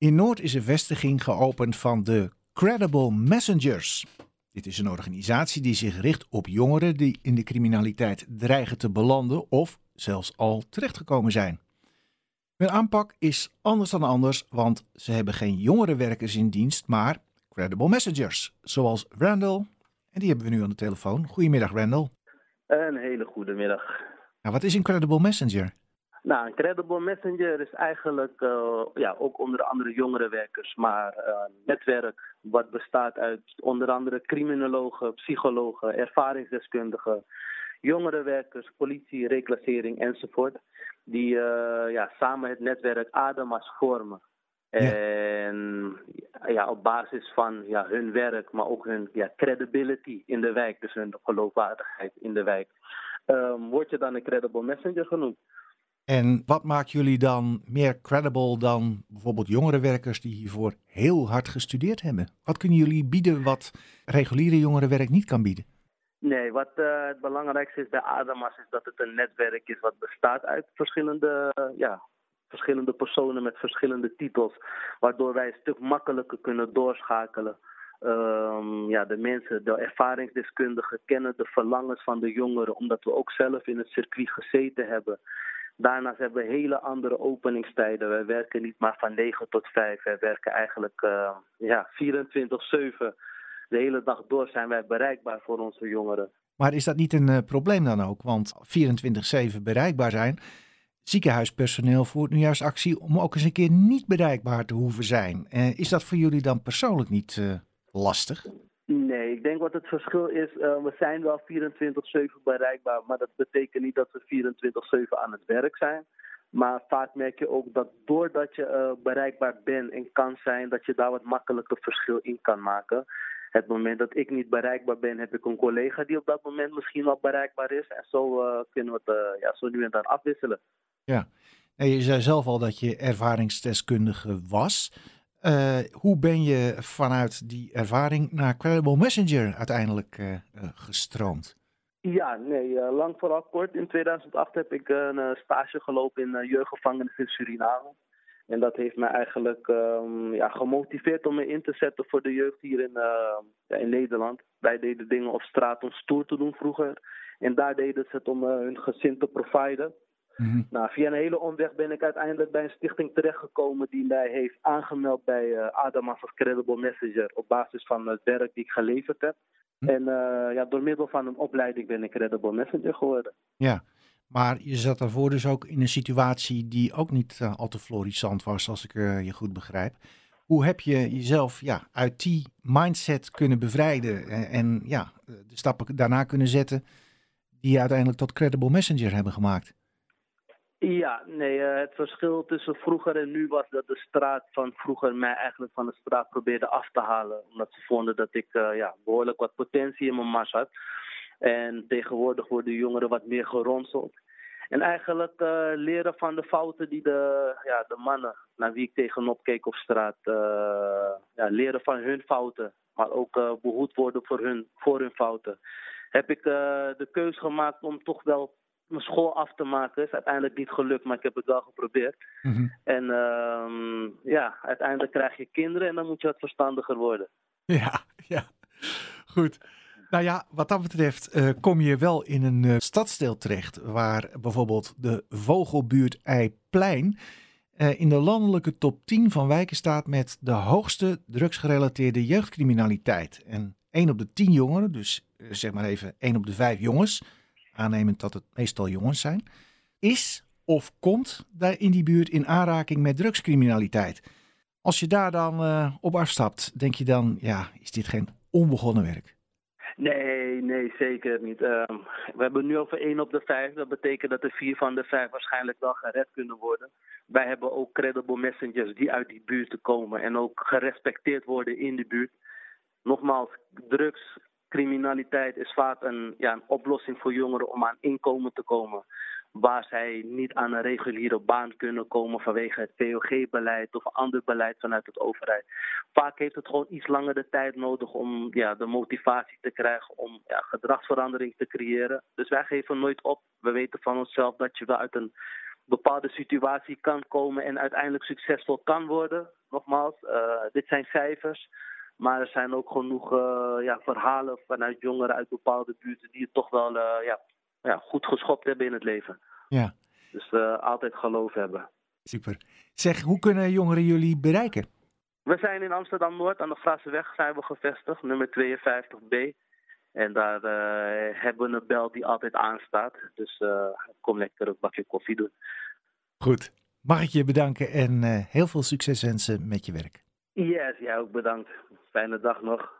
In Noord is een vestiging geopend van de Credible Messengers. Dit is een organisatie die zich richt op jongeren die in de criminaliteit dreigen te belanden of zelfs al terechtgekomen zijn. Hun aanpak is anders dan anders, want ze hebben geen jongerenwerkers in dienst, maar Credible Messengers, zoals Randall. En die hebben we nu aan de telefoon. Goedemiddag, Randall. Een hele goede middag. Nou, wat is een Credible Messenger? Nou, een Credible Messenger is eigenlijk uh, ja, ook onder andere jongerenwerkers, maar uh, een netwerk wat bestaat uit onder andere criminologen, psychologen, ervaringsdeskundigen, jongerenwerkers, politie, reclassering enzovoort. Die uh, ja, samen het netwerk ADEMAS vormen. Ja. En ja, op basis van ja, hun werk, maar ook hun ja, credibility in de wijk, dus hun geloofwaardigheid in de wijk, um, word je dan een credible messenger genoemd. En wat maakt jullie dan meer credible dan bijvoorbeeld jongerenwerkers die hiervoor heel hard gestudeerd hebben? Wat kunnen jullie bieden wat reguliere jongerenwerk niet kan bieden? Nee, wat uh, het belangrijkste is bij ADAMAS is dat het een netwerk is wat bestaat uit verschillende, ja, verschillende personen met verschillende titels. Waardoor wij een stuk makkelijker kunnen doorschakelen. Um, ja, de mensen, de ervaringsdeskundigen kennen de verlangens van de jongeren, omdat we ook zelf in het circuit gezeten hebben. Daarnaast hebben we hele andere openingstijden. Wij werken niet maar van 9 tot 5. Wij werken eigenlijk uh, ja, 24-7. De hele dag door zijn wij bereikbaar voor onze jongeren. Maar is dat niet een uh, probleem dan ook? Want 24-7 bereikbaar zijn. Ziekenhuispersoneel voert nu juist actie om ook eens een keer niet bereikbaar te hoeven zijn. Uh, is dat voor jullie dan persoonlijk niet lastig? Ik denk wat het verschil is, uh, we zijn wel 24-7 bereikbaar, maar dat betekent niet dat we 24-7 aan het werk zijn. Maar vaak merk je ook dat doordat je uh, bereikbaar bent en kan zijn, dat je daar wat makkelijker verschil in kan maken. Het moment dat ik niet bereikbaar ben, heb ik een collega die op dat moment misschien wel bereikbaar is. En zo uh, kunnen we het ja, zo nu en dan afwisselen. Ja, en je zei zelf al dat je ervaringsdeskundige was. Uh, hoe ben je vanuit die ervaring naar Credible Messenger uiteindelijk uh, uh, gestroomd? Ja, nee, lang vooral kort. In 2008 heb ik een stage gelopen in jeugdgevangenis in Suriname. En dat heeft mij eigenlijk um, ja, gemotiveerd om me in te zetten voor de jeugd hier in, ja, in Nederland. Wij deden dingen op straat om stoer te doen vroeger. En daar deden ze het om hun gezin te providen. Mm-hmm. Nou, via een hele omweg ben ik uiteindelijk bij een stichting terechtgekomen die mij heeft aangemeld bij uh, Adamas als Credible Messenger op basis van het werk die ik geleverd heb. Mm-hmm. En uh, ja, door middel van een opleiding ben ik Credible Messenger geworden. Ja, maar je zat daarvoor dus ook in een situatie die ook niet uh, al te florissant was, als ik je goed begrijp. Hoe heb je jezelf ja, uit die mindset kunnen bevrijden en, en ja, de stappen daarna kunnen zetten die je uiteindelijk tot Credible Messenger hebben gemaakt? Ja, nee, uh, het verschil tussen vroeger en nu was dat de straat van vroeger mij eigenlijk van de straat probeerde af te halen. Omdat ze vonden dat ik uh, ja, behoorlijk wat potentie in mijn mars had. En tegenwoordig worden jongeren wat meer geronseld. En eigenlijk uh, leren van de fouten die de, ja, de mannen naar wie ik tegenop keek op straat. ja, leren van hun fouten. Maar ook behoed worden voor hun, voor hun fouten. Heb ik de keus gemaakt om toch wel mijn school af te maken. Is uiteindelijk niet gelukt, maar ik heb het wel geprobeerd. Mm-hmm. En uh, ja, uiteindelijk krijg je kinderen en dan moet je wat verstandiger worden. Ja, ja. Goed. Nou ja, wat dat betreft uh, kom je wel in een uh, stadsdeel terecht waar bijvoorbeeld de vogelbuurt Eiplein uh, in de landelijke top 10 van wijken staat met de hoogste drugsgerelateerde jeugdcriminaliteit. En 1 op de 10 jongeren, dus zeg maar even 1 op de 5 jongens, aannemend dat het meestal jongens zijn, is of komt daar in die buurt in aanraking met drugscriminaliteit. Als je daar dan uh, op afstapt, denk je dan, ja, is dit geen onbegonnen werk? Nee, nee, zeker niet. Uh, we hebben nu over 1 op de 5. Dat betekent dat er 4 van de 5 waarschijnlijk wel gered kunnen worden. Wij hebben ook credible messengers die uit die buurt komen en ook gerespecteerd worden in de buurt. Nogmaals, drugs criminaliteit is vaak een, ja, een oplossing voor jongeren om aan inkomen te komen. Waar zij niet aan een reguliere baan kunnen komen vanwege het POG-beleid of ander beleid vanuit het overheid. Vaak heeft het gewoon iets langer de tijd nodig om ja, de motivatie te krijgen om ja, gedragsverandering te creëren. Dus wij geven nooit op. We weten van onszelf dat je wel uit een bepaalde situatie kan komen en uiteindelijk succesvol kan worden. Nogmaals, dit zijn cijfers. Maar er zijn ook genoeg ja, verhalen vanuit jongeren uit bepaalde buurten die het toch wel ja, ja, goed geschopt hebben in het leven. Ja. Dus altijd geloof hebben. Super. Zeg, hoe kunnen jongeren jullie bereiken? We zijn in Amsterdam-Noord aan de Grassenweg zijn we gevestigd, nummer 52b. En daar uh, hebben we een bel die altijd aanstaat. Dus uh, kom lekker een bakje koffie doen. Goed. Mag ik je bedanken en uh, heel veel succes wensen met je werk. Yes, jij ook bedankt. Fijne dag nog.